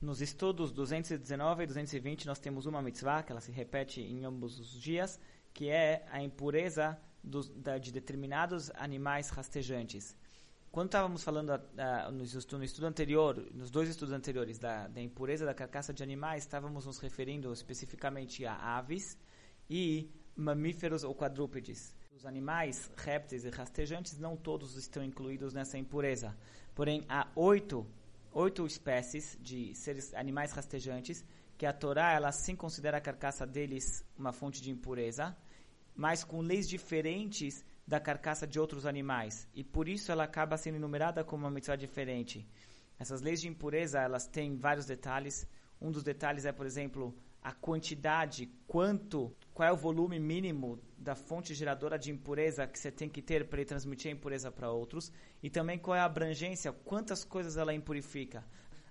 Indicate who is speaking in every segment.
Speaker 1: Nos estudos 219 e 220 nós temos uma mitzvah, que ela se repete em ambos os dias, que é a impureza dos, da, de determinados animais rastejantes. Quando estávamos falando uh, no, estudo, no, estudo, anterior, nos dois estudos anteriores, da, da, impureza da carcaça de animais, estávamos nos referindo especificamente a aves e mamíferos ou quadrúpedes. Os animais, répteis e rastejantes, não todos estão incluídos nessa impureza. Porém, há oito oito espécies de seres animais rastejantes que a Torá ela sim considera a carcaça deles uma fonte de impureza, mas com leis diferentes da carcaça de outros animais e por isso ela acaba sendo enumerada como uma mitzvah diferente. Essas leis de impureza elas têm vários detalhes. Um dos detalhes é, por exemplo, a quantidade, quanto, qual é o volume mínimo da fonte geradora de impureza que você tem que ter para transmitir a impureza para outros, e também qual é a abrangência, quantas coisas ela impurifica.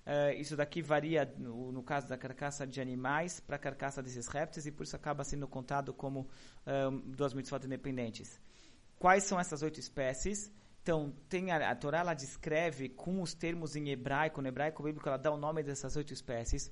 Speaker 1: Uh, isso daqui varia, no, no, caso da carcaça de animais, para a carcaça desses répteis, e por isso acaba sendo contado como uh, duas mitzvot independentes. Quais são essas oito espécies? Então, tem a, a Torá ela descreve com os termos em hebraico, no hebraico bíblico ela dá o nome dessas oito espécies.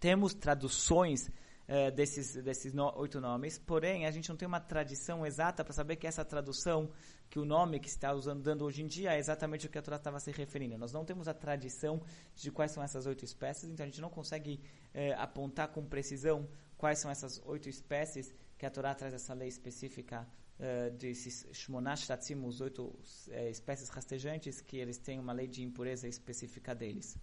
Speaker 1: Temos traduções uh, desses, desses no, oito nomes, porém a gente não tem uma tradição exata para saber que essa tradução, que o nome que está usando dando hoje em dia é exatamente o que a Torá estava se referindo. Nós não temos a tradição de quais são essas oito espécies, então a gente não consegue uh, apontar com precisão quais são essas oito espécies que a Torá traz essa lei específica uh, desses Shmonash Tatzim, os oito espécies rastejantes, que eles têm uma lei de impureza específica deles.